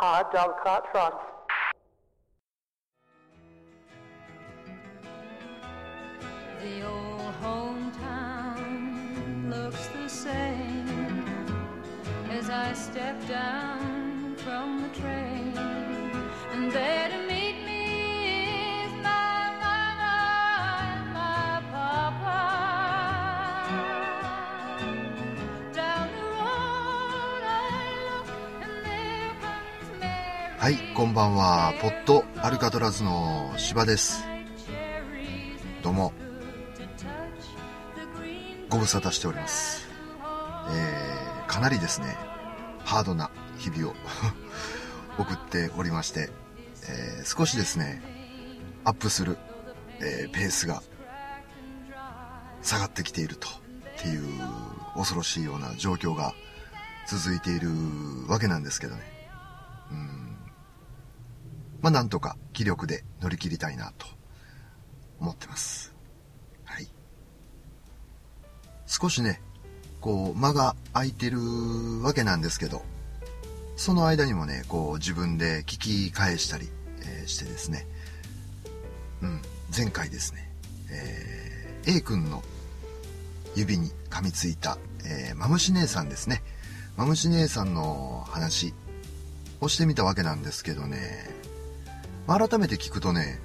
Hard dog cart trot. The old hometown looks the same as I step down はい、こんばんは。ポッドアルカトラズの芝です。どうも、ご無沙汰しております。えー、かなりですね、ハードな日々を 送っておりまして、えー少しですね、アップする、えーペースが下がってきているとっていう恐ろしいような状況が続いているわけなんですけどね。うんまあ、なんとか気力で乗り切りたいなと思ってます。はい。少しね、こう、間が空いてるわけなんですけど、その間にもね、こう、自分で聞き返したり、えーしてですね、うん、前回ですね、えー A 君の指に噛みついた、えーマムシ姉さんですね。マムシ姉さんの話をしてみたわけなんですけどね、改めて聞くとね、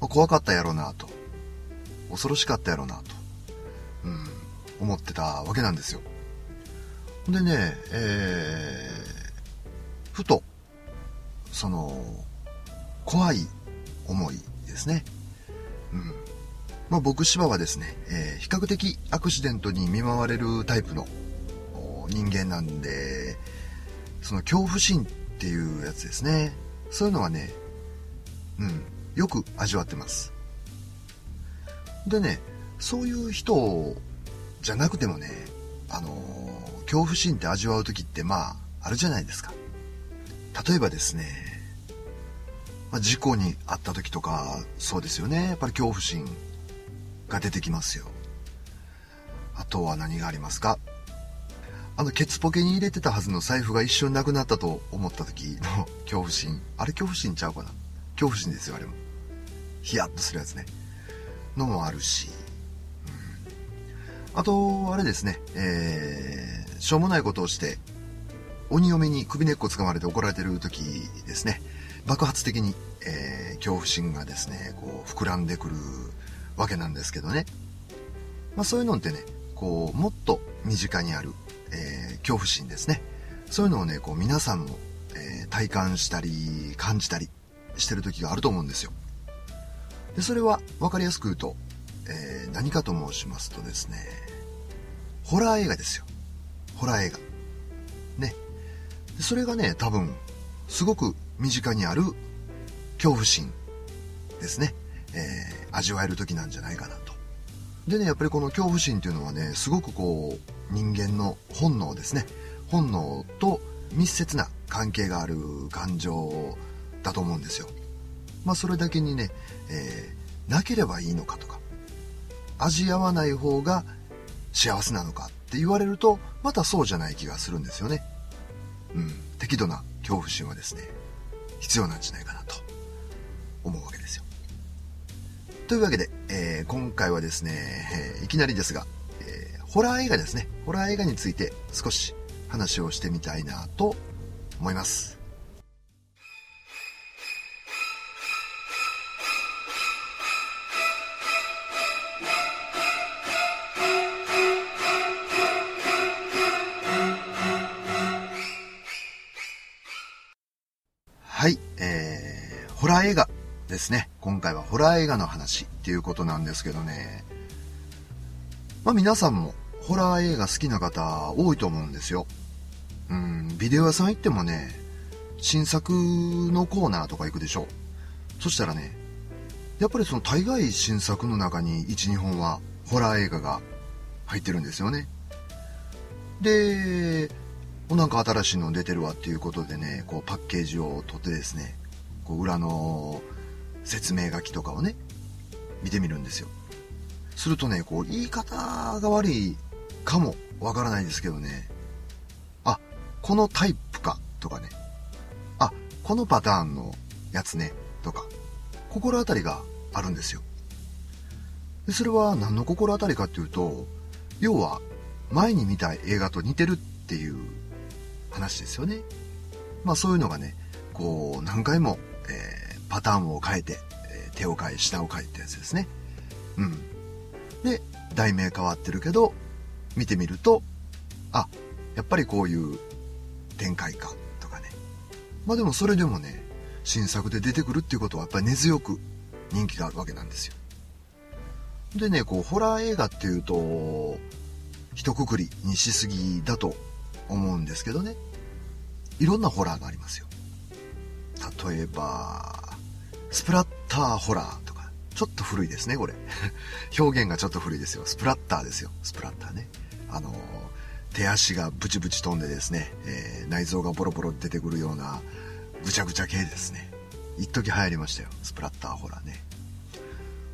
ま怖かったやろうなと、恐ろしかったやろうなと、うん、思ってたわけなんですよ。でね、えー、ふと、その、怖い思いですね。うん。まあ僕芝はですね、えー比較的アクシデントに見舞われるタイプの人間なんで、その恐怖心っていうやつですね。そういうのはね、うん、よく味わってます。でね、そういう人じゃなくてもね、あのー恐怖心って味わう時ってまあ、あるじゃないですか。例えばですね、まあ、事故に遭った時とか、そうですよね。やっぱり恐怖心が出てきますよ。あとは何がありますか？あの、ケツポケに入れてたはずの財布が一瞬なくなったと思った時の 恐怖心。あれ恐怖心ちゃうかな？恐怖心ですよ、あれも。ヒヤッとするやつね。のもあるし。うんあと、あれですね、えー、しょうもないことをして、鬼嫁に首根っこ掴まれて怒られてる時ですね、爆発的に、えー恐怖心がですね、こう、膨らんでくるわけなんですけどね。まあそういうのってね、こう、もっと身近にある、えー恐怖心ですね。そういうのをね、こう皆さんも、えー体感したり、感じたりしてる時があると思うんですよ。で、それは分かりやすく言うと、えー何かと申しますとですね、ホラー映画ですよ。ホラー映画。ね。それがね、多分、すごく身近にある恐怖心ですね。えー味わえる時なんじゃないかなと。でね、やっぱりこの恐怖心っていうのはね、すごくこう、人間の本能ですね。本能と密接な関係がある感情だと思うんですよ。まあそれだけにね、えーなければいいのかとか、味合わない方が幸せなのかって言われると、またそうじゃない気がするんですよね。うん、適度な恐怖心はですね、必要なんじゃないかなと思うわけですよ。というわけで、えー今回はですね、えーいきなりですが、えーホラー映画ですね。ホラー映画について少し話をしてみたいなと思います。ー映画ですね。今回はホラー映画の話っていうことなんですけどね。まあ皆さんもホラー映画好きな方多いと思うんですよ。うん、ビデオ屋さん行ってもね、新作のコーナーとか行くでしょう。そしたらね、やっぱりその大概新作の中に1、2本はホラー映画が入ってるんですよね。で、おなんか新しいの出てるわっていうことでね、こうパッケージを取ってですね、こう裏の説明書きとかをね、見てみるんですよ。するとね、こう言い方が悪いかもわからないですけどね、あ、このタイプかとかねあ、このパターンのやつね、とか、心当たりがあるんですよ。でそれは何の心当たりかっていうと、要は前に見た映画と似てるっていう話ですよね。まあそういうのがね、こう何回も、えー、パターンを変えて、えー、手を変え、下を変えってやつですね。うん。で、題名変わってるけど、見てみると、あ、やっぱりこういう展開かとかね。まあでもそれでもね、新作で出てくるっていうことはやっぱり根強く人気があるわけなんですよ。でね、こう、ホラー映画っていうと、一括りにしすぎだと思うんですけどね。いろんなホラーがありますよ。例えば、スプラッターホラーとか、ちょっと古いですね、これ。表現がちょっと古いですよ。スプラッターですよ。スプラッターね。あの、手足がブチブチ飛んでですね、えー、内臓がボロボロ出てくるような、ぐちゃぐちゃ系ですね。一時流行りましたよ。スプラッターホラーね。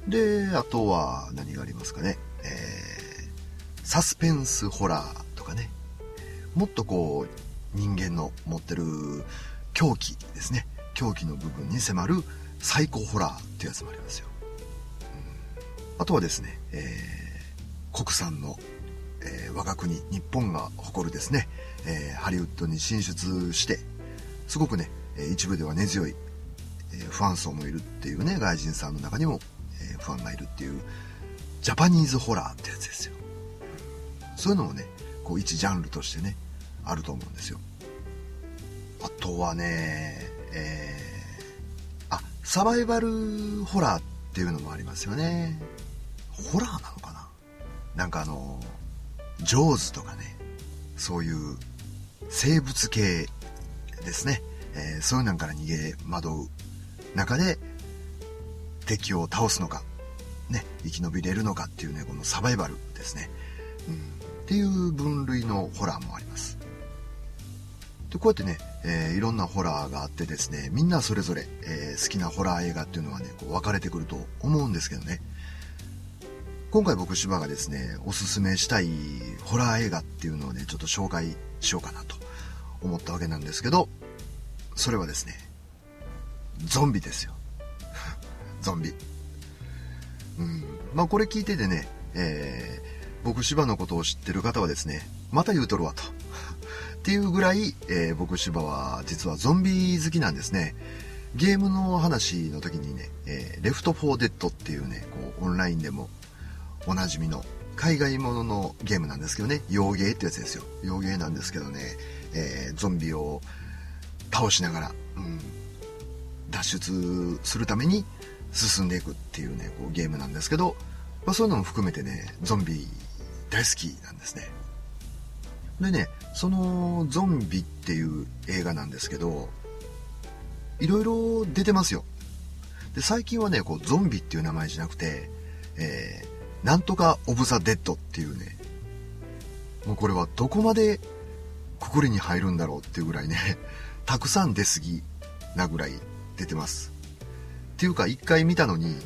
で、あとは何がありますかね。えー、サスペンスホラーとかね。もっとこう、人間の持ってる狂気ですね。狂気の部分に迫るサイコホラーっていうやつもありますよ。あとはですね、えー、国産の、えー、我が国、日本が誇るですね、えー、ハリウッドに進出して、すごくね、一部では根強い、えー、ファン層もいるっていうね、外人さんの中にもファンがいるっていうジャパニーズホラーってやつですよ。そういうのもねこう一ジャンルとしてねあると思うんですよ。あとはねえー、あサバイバルホラーっていうのもありますよねホラーなのかな？なんかあのジョーズとかねそういう生物系ですね、えー、そういうなんから逃げ惑う中で敵を倒すのかね、生き延びれるのかっていうね、このサバイバルですね。うん、っていう分類のホラーもあります。で、こうやってね、えー、いろんなホラーがあってですね、みんなそれぞれ、えー、好きなホラー映画っていうのはね、こう分かれてくると思うんですけどね。今回僕芝がですね、おすすめしたいホラー映画っていうのをね、ちょっと紹介しようかなと思ったわけなんですけど、それはですね、ゾンビですよ。ゾンビ。うん。まあこれ聞いててね、えー、僕芝のことを知ってる方はですね、また言うとるわと。っていうぐらい、えー、僕芝は実はゾンビ好きなんですね。ゲームの話の時にね、えー、レフトフォーデッドっていうね、こうオンラインでもおなじみの海外もののゲームなんですけどね、洋芸ってやつですよ。洋芸なんですけどね、えー、ゾンビを倒しながら、うん、脱出するために進んでいくっていうね、こうゲームなんですけど、まあ、そういうのも含めてね、ゾンビ大好きなんですね。でね、そのゾンビっていう映画なんですけど、いろいろ出てますよ。で、最近はね、こうゾンビっていう名前じゃなくて、えー、なんとかオブ・ザ・デッドっていうね、もうこれはどこまでくくりに入るんだろうっていうぐらいね、たくさん出過ぎなぐらい出てます。っていうか一回見たのに、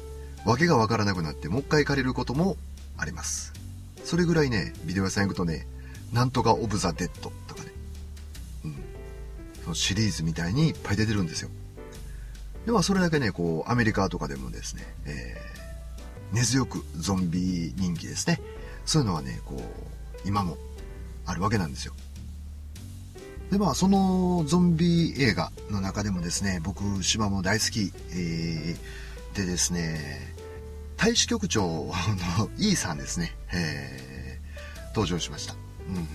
訳がわからなくなってもう一回借りることもあります。それぐらいね、ビデオ屋さん行くとね、なんとかオブ・ザ・デッドとかね、うん。そのシリーズみたいにいっぱい出てるんですよ。ではそれだけね、こう、アメリカとかでもですね、えー、根強くゾンビ人気ですね。そういうのはね、こう、今もあるわけなんですよ。で、まあ、そのゾンビ映画の中でもですね、僕、島も大好き、えー、でですね、大使局長の イーさんですね、えー、登場しました。うん、うん。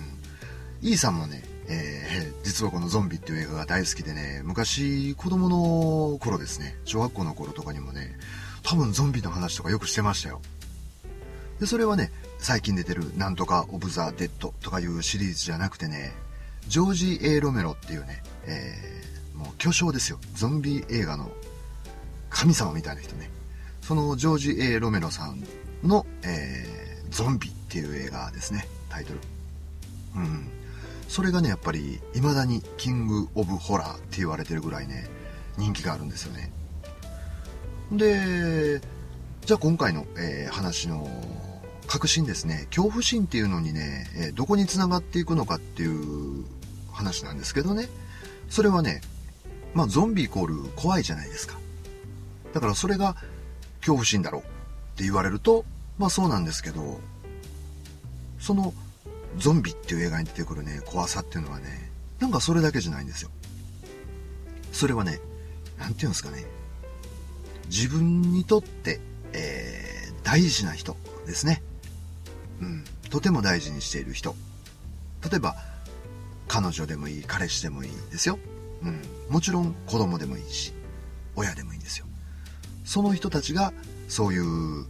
イーさんもね、えー、実はこのゾンビっていう映画が大好きでね、昔子供の頃ですね、小学校の頃とかにもね、多分ゾンビの話とかよくしてましたよ。で、それはね、最近出てるなんとかオブザ・デッドとかいうシリーズじゃなくてね、ジョージ・エロメロっていうね、えー、もう巨匠ですよ。ゾンビ映画の神様みたいな人ね。そのジョージ・エロメロさんの、えー、ゾンビっていう映画ですね、タイトル。うん。それがね、やっぱり、未だにキング・オブ・ホラーって言われてるぐらいね、人気があるんですよね。で、じゃあ今回の、えー、話の核心ですね、恐怖心っていうのにね、え、どこにつながっていくのかっていう話なんですけどね。それはね、まあゾンビイコール怖いじゃないですか。だからそれが恐怖心だろうって言われると、まあそうなんですけど、そのゾンビっていう映画に出てくるね、怖さっていうのはね、なんかそれだけじゃないんですよ。それはね、なんていうんですかね、自分にとって、えー、大事な人ですね。うん、とても大事にしている人。例えば、彼女でもいい、彼氏でもいいですよ。うん、もちろん子供でもいいし、親でもいいんですよ。その人たちが、そういう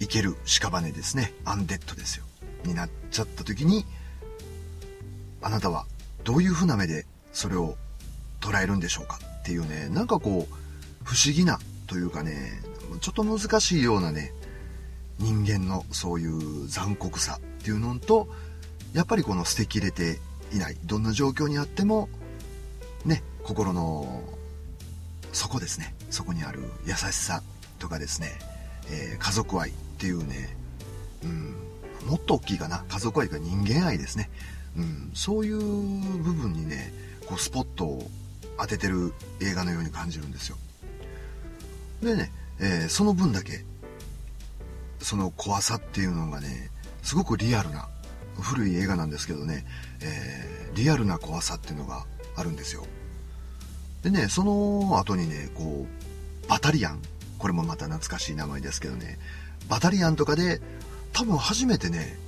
生ける屍ですね、アンデッドですよ。になっちゃった時に、あなたはどういう風な目でそれを捉えるんでしょうかっていうね、なんかこう、不思議なというかね、ちょっと難しいようなね、人間のそういう残酷さっていうのと、やっぱりこの捨てきれていない、どんな状況にあっても、ね、心の底ですね、そこにある優しさとかですね、えー、家族愛っていうね、うん、もっと大きいかな、家族愛が人間愛ですね。うん、そういう部分にね、こうスポットを当ててる映画のように感じるんですよ。でね、えー、その分だけ、その怖さっていうのがね、すごくリアルな、古い映画なんですけどね、えー、リアルな怖さっていうのがあるんですよ。でね、その後にね、こう、バタリアン、これもまた懐かしい名前ですけどね、バタリアンとかで、多分初めてね、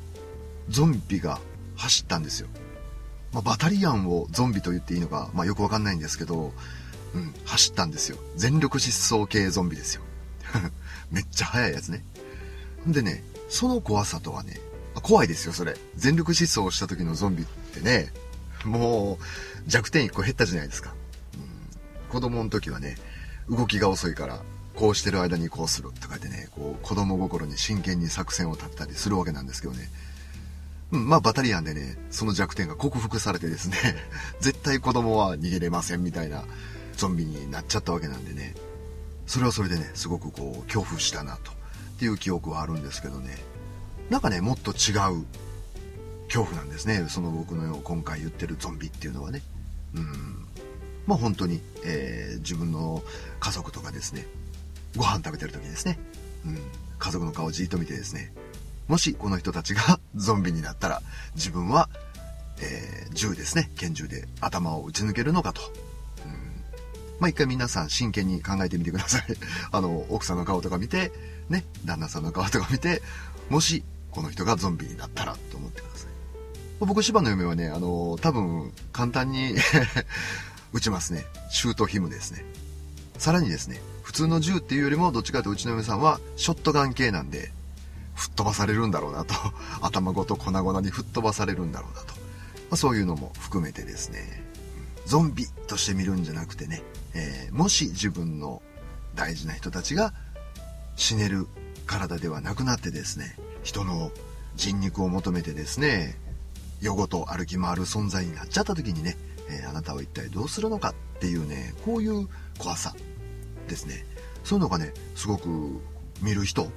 ゾンビが走ったんですよ。まあ、バタリアンをゾンビと言っていいのか、まあ、よくわかんないんですけど、うん、走ったんですよ。全力疾走系ゾンビですよ。めっちゃ速いやつね。んでね、その怖さとはね、怖いですよ、それ。全力疾走した時のゾンビってね、もう弱点1個減ったじゃないですか。うん、子供の時はね、動きが遅いから、こうしてる間にこうするとか言ってね、こう子供心に真剣に作戦を立てたりするわけなんですけどね。うん、まあバタリアンでね、その弱点が克服されてですね、絶対子供は逃げれませんみたいなゾンビになっちゃったわけなんでね、それはそれでね、すごくこう、恐怖したなと、っていう記憶はあるんですけどね、なんかね、もっと違う恐怖なんですね、その僕の今回言ってるゾンビっていうのはね。うん。まあ本当に、えー、自分の家族とかですね、ご飯食べてる時ですね、うん、家族の顔をじっと見てですね、もしこの人たちが ゾンビになったら、自分は、えー、銃ですね、拳銃で頭を撃ち抜けるのかと。うん、まあ、一回皆さん真剣に考えてみてください。あの、奥さんの顔とか見て、ね、旦那さんの顔とか見て、もしこの人がゾンビになったらと思ってください。僕、芝の嫁はね、あの、多分簡単に 撃ちますね。シュートヒムですね。さらにですね、普通の銃っていうよりも、どっちかというとうちの嫁さんはショットガン系なんで、吹っ飛ばされるんだろうなと、頭ごと粉々に吹っ飛ばされるんだろうなと、まあ、そういうのも含めてですね、ゾンビとして見るんじゃなくてね、えー、もし自分の大事な人たちが死ねる体ではなくなってですね、人の人肉を求めてですね、夜ごと歩き回る存在になっちゃった時にね、えー、あなたは一体どうするのかっていうね、こういう怖さ。ですね。そういうのがね、すごく見る人、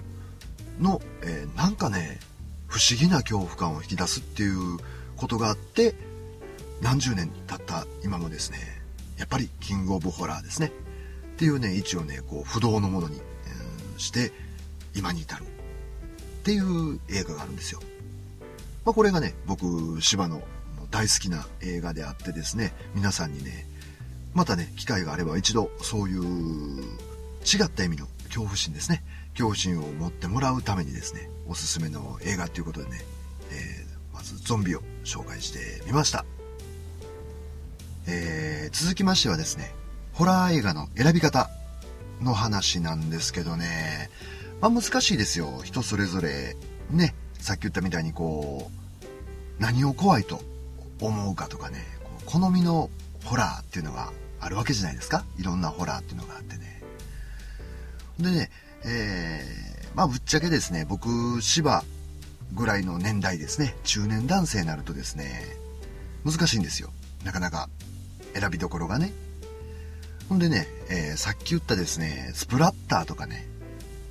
の、えー、なんかね、不思議な恐怖感を引き出すっていうことがあって、何十年経った今もですね、やっぱりキングオブホラーですね。っていうね、位置をね、こう、不動のものに、えー、して、今に至る。っていう映画があるんですよ。まあ、これがね、僕、芝の大好きな映画であってですね、皆さんにね、またね、機会があれば一度、そういう違った意味の恐怖心ですね。恐怖心を持ってもらうためにですね、おすすめの映画ということでね、えー、まずゾンビを紹介してみました。えー、続きましてはですね、ホラー映画の選び方の話なんですけどね、まあ難しいですよ。人それぞれ、ね、さっき言ったみたいにこう、何を怖いと思うかとかね、好みのホラーっていうのがあるわけじゃないですか。いろんなホラーっていうのがあってね。でね、えー、まあぶっちゃけですね、僕、芝ぐらいの年代ですね、中年男性になるとですね、難しいんですよ。なかなか選びどころがね。ほんでね、えー、さっき言ったですね、スプラッターとかね、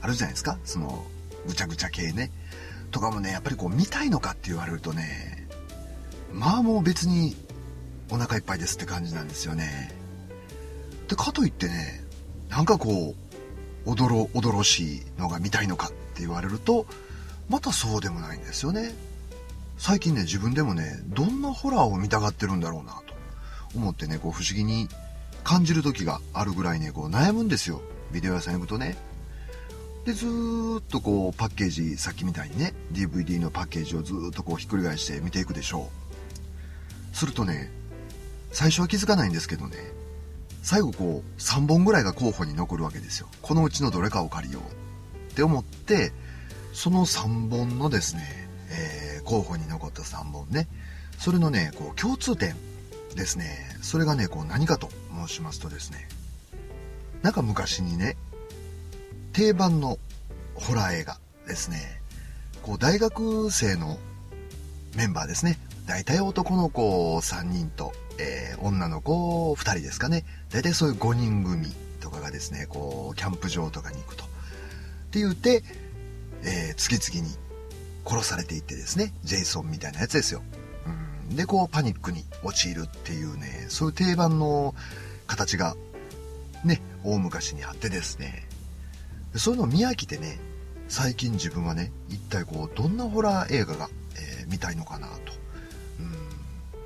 あるじゃないですか、その、ぐちゃぐちゃ系ね。とかもね、やっぱりこう見たいのかって言われるとね、まあもう別にお腹いっぱいですって感じなんですよね。で、かといってね、なんかこう、おどろおどろしいのが見たいのかって言われると、またそうでもないんですよね。最近ね、自分でもね、どんなホラーを見たがってるんだろうなと思ってね、こう不思議に感じる時があるぐらいね、こう悩むんですよ。ビデオ屋さん行くとね。で、ずーっとこうパッケージ、さっきみたいにね、DVD のパッケージをずーっとこうひっくり返して見ていくでしょう。するとね、最初は気づかないんですけどね、最後こう3本ぐらいが候補に残るわけですよ。このうちのどれかを借りよう。って思って、その3本のですね、えー、候補に残った3本ね、それのね、こう共通点ですね、それがね、こう何かと申しますとですね、なんか昔にね、定番のホラー映画ですね、こう大学生のメンバーですね、大体男の子3人と、えー、女の子2人ですかね、大体そういう5人組とかがですね、こう、キャンプ場とかに行くと。って言って、えー、次々に殺されていってですね、ジェイソンみたいなやつですよ。うん、で、こう、パニックに陥るっていうね、そういう定番の形が、ね、大昔にあってですね、そういうのを見飽きてね、最近自分はね、一体こう、どんなホラー映画が、えー、見たいのかなと、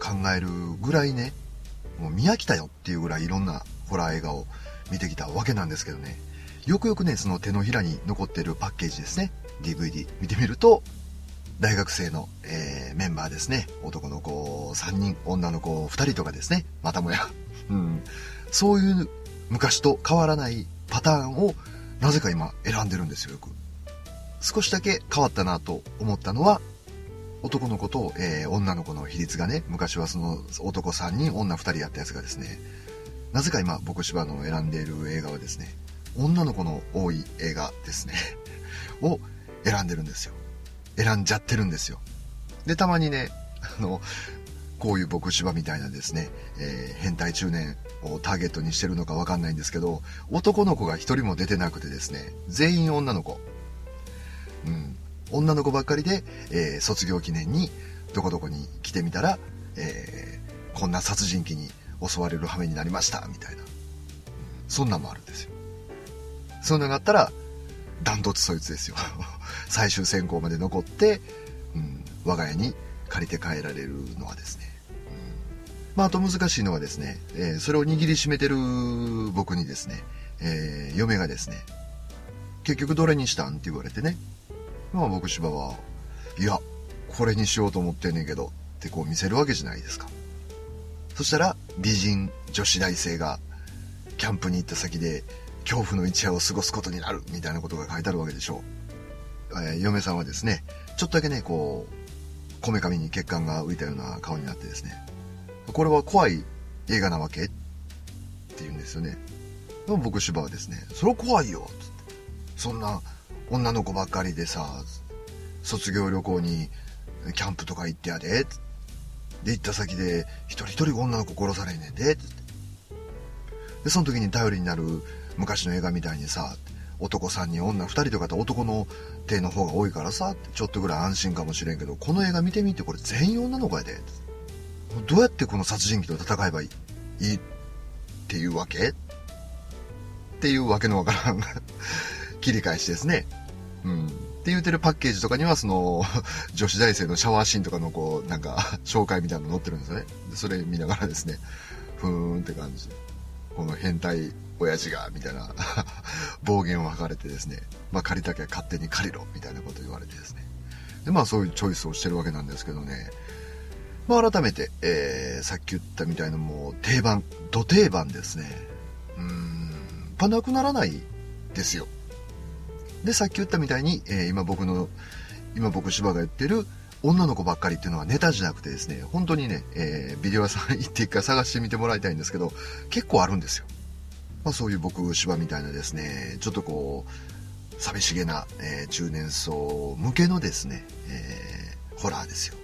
考えるぐらいね、もう見飽きたよっていうぐらいいろんなホラー映画を見てきたわけなんですけどね、よくよくね、その手のひらに残ってるパッケージですね、DVD 見てみると、大学生の、えー、メンバーですね、男の子3人、女の子2人とかですね、またもや、うん、そういう昔と変わらないパターンをなぜか今選んでるんですよ、よく。少しだけ変わったなと思ったのは、男の子と、えー、女の子の比率がね、昔はその男3人、女2人やったやつがですね、なぜか今僕芝の選んでいる映画はですね、女の子の多い映画ですね、を選んでるんですよ。選んじゃってるんですよ。で、たまにね、あの、こういう僕芝みたいなですね、えー、変態中年をターゲットにしてるのかわかんないんですけど、男の子が一人も出てなくてですね、全員女の子。うん。女の子ばっかりで、えー、卒業記念にどこどこに来てみたら、えー、こんな殺人鬼に襲われる羽目になりました、みたいな。そんなんもあるんですよ。そういうのがあったら、ダントツそいつですよ。最終選考まで残って、うん、我が家に借りて帰られるのはですね、うんまあ、あと難しいのはですね、えー、それを握りしめてる僕にですね、えー、嫁がですね、結局どれにしたんって言われてね、まあ僕芝は、いや、これにしようと思ってんねんけど、ってこう見せるわけじゃないですか。そしたら、美人女子大生が、キャンプに行った先で、恐怖の一夜を過ごすことになる、みたいなことが書いてあるわけでしょう。えー、嫁さんはですね、ちょっとだけね、こう、こめかみに血管が浮いたような顔になってですね、これは怖い映画なわけ？って言うんですよね。でも僕芝はですね、それ怖いよつって。そんな女の子ばっかりでさ、卒業旅行にキャンプとか行ってやで。で、行った先で一人一人女の子殺されんねんで。で、その時に頼りになる昔の映画みたいにさ、男3人女2人とかって男の手の方が多いからさ、ちょっとぐらい安心かもしれんけど、この映画見てみてこれ全員女の子やで。どうやってこの殺人鬼と戦えばいいっていうわけ？っていうわけのわからん切り返しですね。うん。って言うてるパッケージとかには、その、女子大生のシャワーシーンとかのこう、なんか、紹介みたいなの載ってるんですよね。それ見ながらですね、ふーんって感じ。この変態親父が、みたいな 暴言を吐かれてですね、まあ借りたきゃ勝手に借りろ、みたいなこと言われてですね。で、まあそういうチョイスをしてるわけなんですけどね、まあ、改めて、えー、さっき言ったみたいなもう定番、土定番ですね。うーん、ぱなくならないですよ。で、さっき言ったみたいに、えー、今僕の、今僕芝が言ってる女の子ばっかりっていうのはネタじゃなくてですね、本当にね、えー、ビデオ屋さん行って一回探してみてもらいたいんですけど、結構あるんですよ。まあ、そういう僕芝みたいなですね、ちょっとこう、寂しげな、えー、中年層向けのですね、えー、ホラーですよ。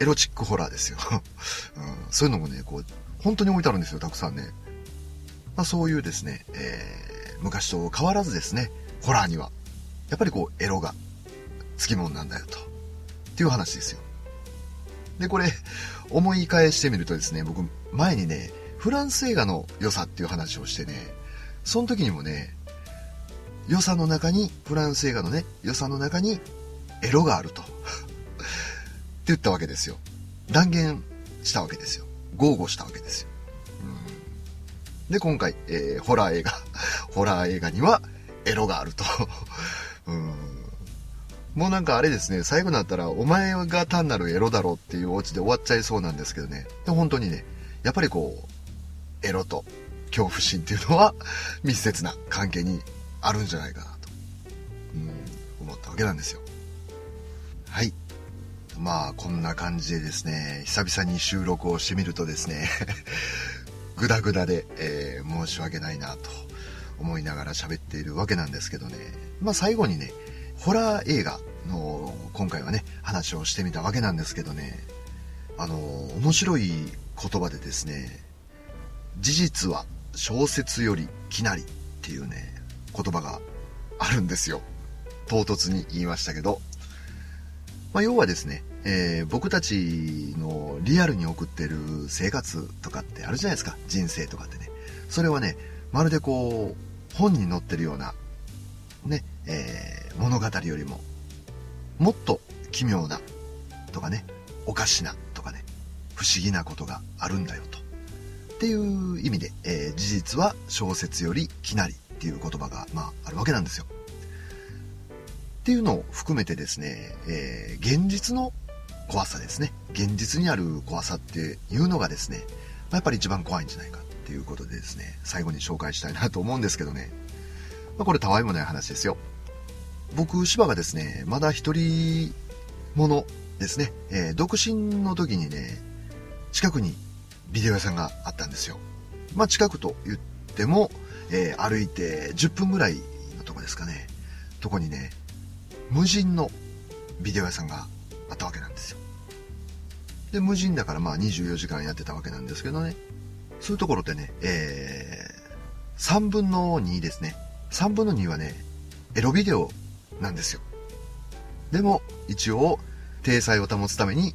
エロチックホラーですよ。うん、そういうのもね、こう、本当に置いてあるんですよ、たくさんね。まあ、そういうですね、えー、昔と変わらずですね、ホラーには、やっぱりこう、エロが、つきもんなんだよと。っていう話ですよ。で、これ、思い返してみるとですね、僕、前にね、フランス映画の良さっていう話をしてね、その時にもね、良さの中に、フランス映画のね、良さの中にエロがあると。って言ったわけですよ。断言したわけですよ。豪語したわけですよ。うん、で、今回、えー、ホラー映画、ホラー映画にはエロがあると。もうなんかあれですね、最後になったら、お前が単なるエロだろうっていうオチで終わっちゃいそうなんですけどね。で本当にね、やっぱりこう、エロと恐怖心っていうのは 密接な関係にあるんじゃないかなと、うん、思ったわけなんですよ。はい。まあ、こんな感じでですね、久々に収録をしてみるとですね、グダグダで、えー、申し訳ないなと思いながら喋っているわけなんですけどね。まあ最後にね、ホラー映画の今回はね、話をしてみたわけなんですけどね、あの、面白い言葉でですね、事実は小説よりきなりっていうね、言葉があるんですよ。唐突に言いましたけど。まあ、要はですね、えー、僕たちのリアルに送ってる生活とかってあるじゃないですか。人生とかってね。それはね、まるでこう、本に載ってるような、ね、えー、物語よりも、もっと奇妙なとかね、おかしなとかね、不思議なことがあるんだよと。っていう意味で、えー、事実は小説よりきなりっていう言葉が、まあ、あるわけなんですよ。っていうのを含めてですね、えー、現実の怖さですね。現実にある怖さっていうのがですね、まやっぱり一番怖いんじゃないかっていうことでですね、最後に紹介したいなと思うんですけどね。まあ、これたわいもない話ですよ。僕、芝がですね、まだ一人者ですね、えー、独身の時にね、近くにビデオ屋さんがあったんですよ。まあ近くと言っても、えー、歩いて10分ぐらいのとこですかね。とこにね、無人のビデオ屋さんがあったわけなんですよ。で、無人だからまあ24時間やってたわけなんですけどね。そういうところってね、えー、3分の2ですね。3分の2はね、エロビデオなんですよ。でも、一応、体裁を保つために、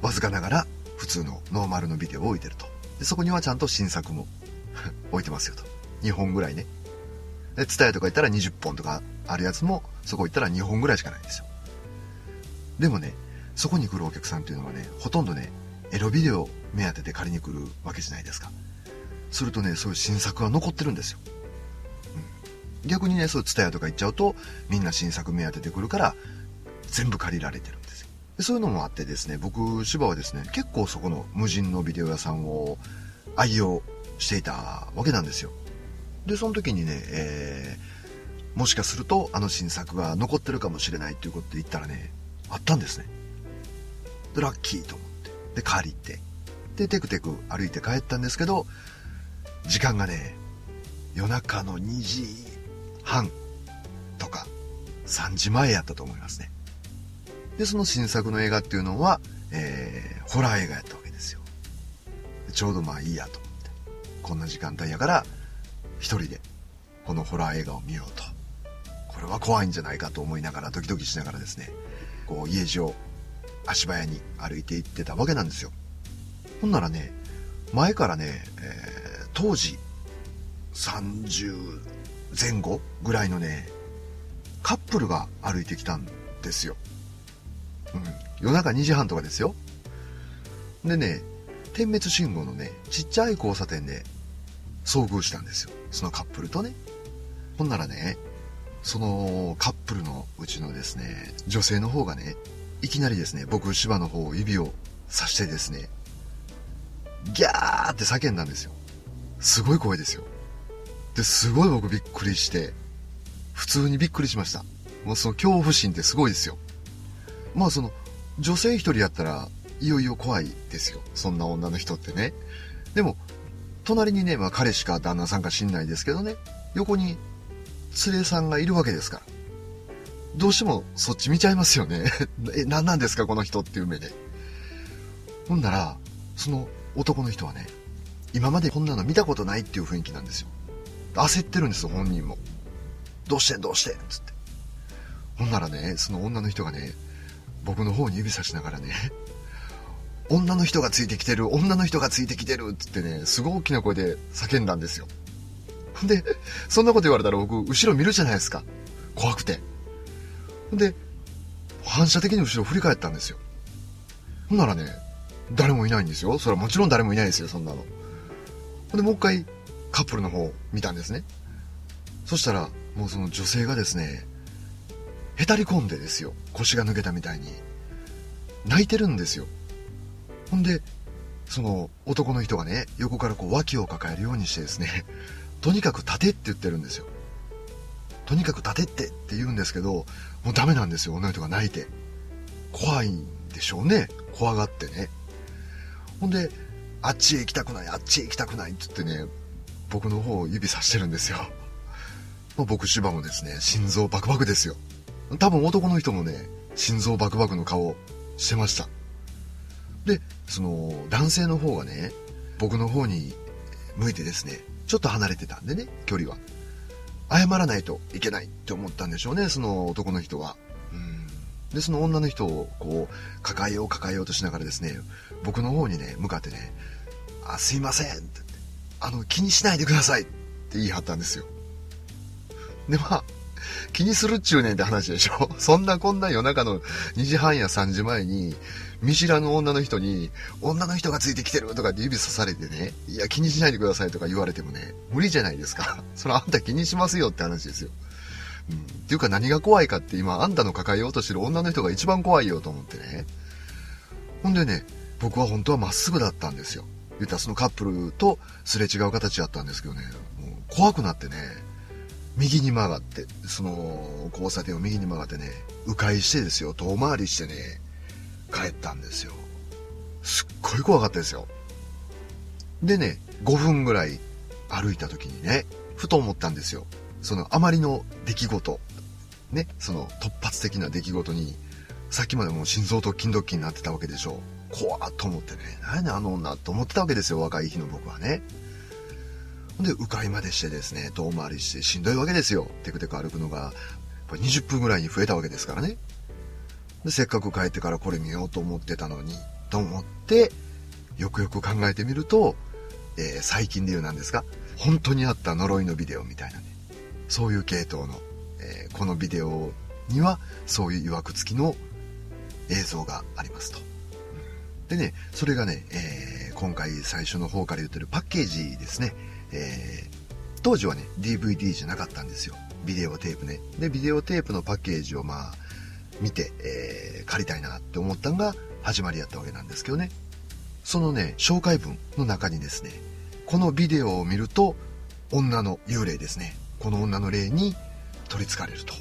わずかながら普通のノーマルのビデオを置いてると。でそこにはちゃんと新作も 置いてますよと。2本ぐらいね。で、ツタヤとか行ったら20本とかあるやつも、そこ行ったら2本ぐらいしかないんですよ。でもね、そこに来るお客さんっていうのはね、ほとんどね、エロビデオ目当てで借りに来るわけじゃないですか。するとね、そういう新作が残ってるんですよ。逆にね、そういうツタヤとか行っちゃうと、みんな新作目当てで来るから、全部借りられてるんですよ。でそういうのもあってですね、僕、芝はですね、結構そこの無人のビデオ屋さんを愛用していたわけなんですよ。で、その時にね、えー、もしかするとあの新作が残ってるかもしれないということで言ったらね、あったんですね。ラッキーと思って。で、借りて。で、テクテク歩いて帰ったんですけど、時間がね、夜中の2時半とか3時前やったと思いますね。で、その新作の映画っていうのは、えー、ホラー映画やったわけですよ。ちょうどまあいいやと思って。こんな時間帯やから、一人でこのホラー映画を見ようと。これは怖いんじゃないかと思いながら、ドキドキしながらですね、こう家路を足早に歩いて行ってたわけなんですよ。ほんならね、前からね、えー、当時30前後ぐらいのね、カップルが歩いてきたんですよ。うん。夜中2時半とかですよ。でね、点滅信号のね、ちっちゃい交差点で遭遇したんですよ。そのカップルとね。ほんならね、そのカップルのうちのですね、女性の方がね、いきなりですね、僕、芝の方を指をさしてですね、ギャーって叫んだんですよ。すごい声ですよ。で、すごい僕びっくりして、普通にびっくりしました。もうその恐怖心ってすごいですよ。まあその、女性一人やったら、いよいよ怖いですよ。そんな女の人ってね。でも、隣にね、まあ彼しか旦那さんか知んないですけどね、横に連れさんがいるわけですから。どうしてもそっち見ちゃいますよね。え、何なんですかこの人っていう目で。ほんなら、その男の人はね、今までこんなの見たことないっていう雰囲気なんですよ。焦ってるんですよ、本人も。どうしてどうしてつって。ほんならね、その女の人がね、僕の方に指さしながらね、女の人がついてきてる、女の人がついてきてるってってね、すごい大きな声で叫んだんですよ。で、そんなこと言われたら僕、後ろ見るじゃないですか。怖くて。ほんで、反射的に後ろ振り返ったんですよ。ほんならね、誰もいないんですよ。それはもちろん誰もいないですよ、そんなの。ほんで、もう一回、カップルの方を見たんですね。そしたら、もうその女性がですね、へたり込んでですよ。腰が抜けたみたいに。泣いてるんですよ。ほんで、その男の人がね、横からこう脇を抱えるようにしてですね、とにかく立てって言ってるんですよ。とにかく立てってって言うんですけど、もうダメなんですよ、女の人が泣いて。怖いんでしょうね。怖がってね。ほんで、あっちへ行きたくない、あっちへ行きたくないって言ってね、僕の方を指さしてるんですよ。もう僕芝もですね、心臓バクバクですよ。多分男の人もね、心臓バクバクの顔してました。で、その男性の方がね、僕の方に向いてですね、ちょっと離れてたんでね、距離は。謝らないといけないって思ったんでしょうね、その男の人は。うんで、その女の人をこう、抱えよう抱えようとしながらですね、僕の方にね、向かってね、あ、すいませんって、あの、気にしないでくださいって言い張ったんですよ。で、まあ、気にするっちゅうねんって話でしょ そんなこんな夜中の2時半や3時前に、見知らぬ女の人に、女の人がついてきてるとかって指さされてね、いや気にしないでくださいとか言われてもね、無理じゃないですか。それあんた気にしますよって話ですよ。うん。っていうか何が怖いかって今あんたの抱えようとしてる女の人が一番怖いよと思ってね。ほんでね、僕は本当はまっすぐだったんですよ。言ったらそのカップルとすれ違う形だったんですけどね、もう怖くなってね、右に曲がって、その交差点を右に曲がってね、迂回してですよ、遠回りしてね、帰ったんですよ。すっごい怖かったですよ。でね、5分ぐらい歩いた時にね、ふと思ったんですよ。そのあまりの出来事、ね、その突発的な出来事に、さっきまでもう心臓と筋ドッキになってたわけでしょ。怖っと思ってね、何やねんあの女と思ってたわけですよ、若い日の僕はね。で、迂回までしてですね、遠回りしてしんどいわけですよ。テクテク歩くのが、20分ぐらいに増えたわけですからね。で、せっかく帰ってからこれ見ようと思ってたのに、と思って、よくよく考えてみると、えー、最近で言うなんですか、本当にあった呪いのビデオみたいなね、そういう系統の、えー、このビデオには、そういう曰く付きの映像がありますと。でね、それがね、えー、今回最初の方から言ってるパッケージですね。え、当時はね、DVD じゃなかったんですよ。ビデオテープね。で、ビデオテープのパッケージをまあ、見て、えー、借りたいなって思ったのが始まりやったわけなんですけどね。そのね、紹介文の中にですね、このビデオを見ると、女の幽霊ですね。この女の霊に取り憑かれると。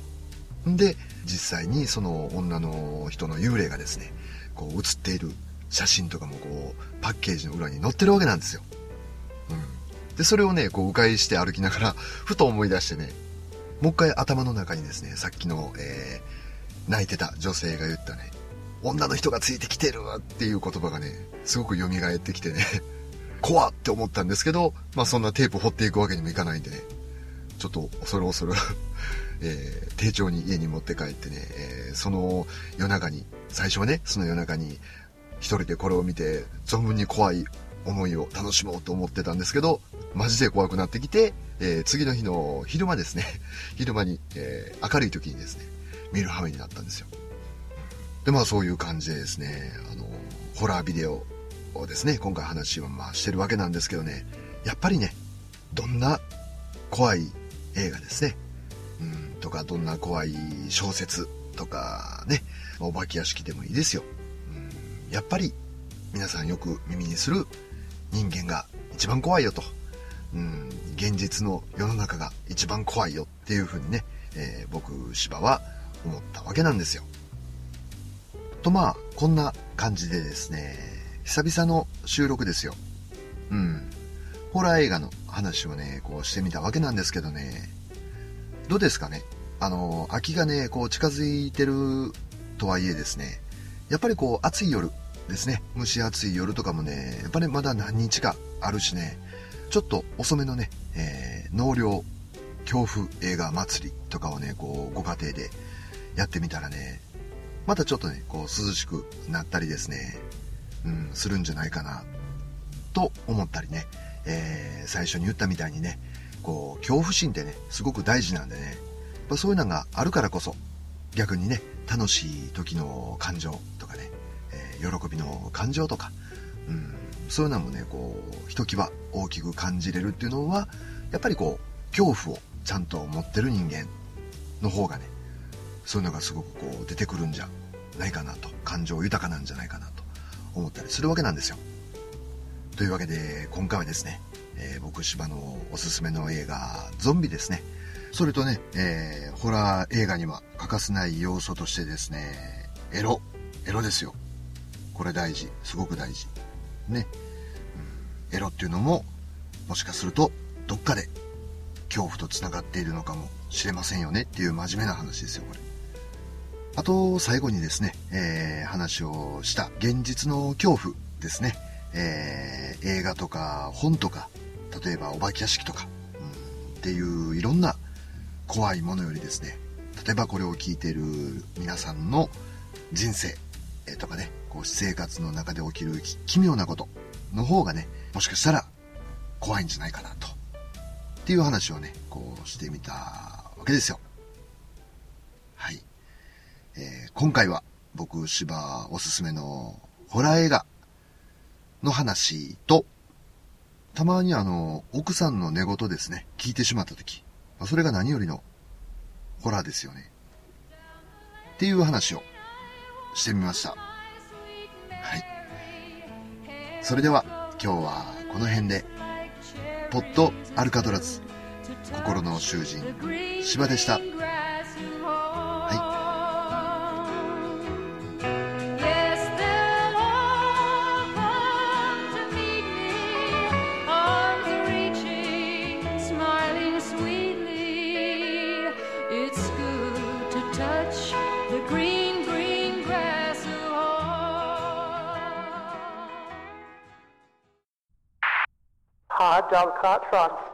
んで、実際にその女の人の幽霊がですね、こう写っている写真とかもこう、パッケージの裏に載ってるわけなんですよ。うん。で、それをね、こう、迂回して歩きながら、ふと思い出してね、もう一回頭の中にですね、さっきの、えー、泣いてた女性が言ったね、女の人がついてきてるっていう言葉がね、すごく蘇ってきてね、怖って思ったんですけど、まあそんなテープ掘っていくわけにもいかないんでね、ちょっと恐る恐る。えー、丁重に家に持って帰ってね、えー、その夜中に、最初はね、その夜中に一人でこれを見て、存分に怖い思いを楽しもうと思ってたんですけど、マジで怖くなってきて、えー、次の日の昼間ですね、昼間に、えー、明るい時にですね、見る羽目になったんですよ。で、まあそういう感じでですね、あの、ホラービデオをですね、今回話をまあしてるわけなんですけどね、やっぱりね、どんな怖い映画ですね、うん、とか、どんな怖い小説とかね、お化け屋敷でもいいですよ。うん、やっぱり皆さんよく耳にする人間が一番怖いよと。うん、現実の世の中が一番怖いよっていうふうにね、えー、僕、芝は思ったわけなんですよ。とまあ、こんな感じでですね、久々の収録ですよ。うん。ホラー映画の話をね、こうしてみたわけなんですけどね、どうですかね？あの、秋がね、こう近づいてるとはいえですね、やっぱりこう暑い夜ですね、蒸し暑い夜とかもね、やっぱりまだ何日かあるしね、ちょっと遅めのね、えー、納涼恐怖映画祭りとかをね、こう、ご家庭でやってみたらね、またちょっとね、こう、涼しくなったりですね、うん、するんじゃないかな、と思ったりね、えー、最初に言ったみたいにね、こう、恐怖心ってね、すごく大事なんでね、やっぱそういうのがあるからこそ、逆にね、楽しい時の感情とかね、えー、喜びの感情とか、うん、そういうのもね、こう、ひときわ大きく感じれるっていうのは、やっぱりこう、恐怖をちゃんと持ってる人間の方がね、そういうのがすごくこう出てくるんじゃないかなと、感情豊かなんじゃないかなと思ったりするわけなんですよ。というわけで、今回はですね、えー、僕芝のおすすめの映画、ゾンビですね。それとね、えー、ホラー映画には欠かせない要素としてですね、エロ。エロですよ。これ大事。すごく大事。ね。うん、エロっていうのも、もしかすると、どっかで恐怖と繋がっているのかもしれませんよねっていう真面目な話ですよ、これ。あと、最後にですね、えー、話をした現実の恐怖ですね。えー、映画とか本とか、例えばお化け屋敷とか、うん、っていういろんな怖いものよりですね、例えばこれを聞いている皆さんの人生、えー、とかね、こう生活の中で起きる奇妙なことの方がね、もしかしたら怖いんじゃないかなと。っていう話をね、こうしてみたわけですよ。はい。えー、今回は僕、芝おすすめのホラー映画の話と、たまにあの、奥さんの寝言ですね、聞いてしまったとき、それが何よりのホラーですよね。っていう話をしてみました。はい。それでは今日はこの辺で、ポットアルカトラズ、心の囚人、芝でした。Dogcart Trust.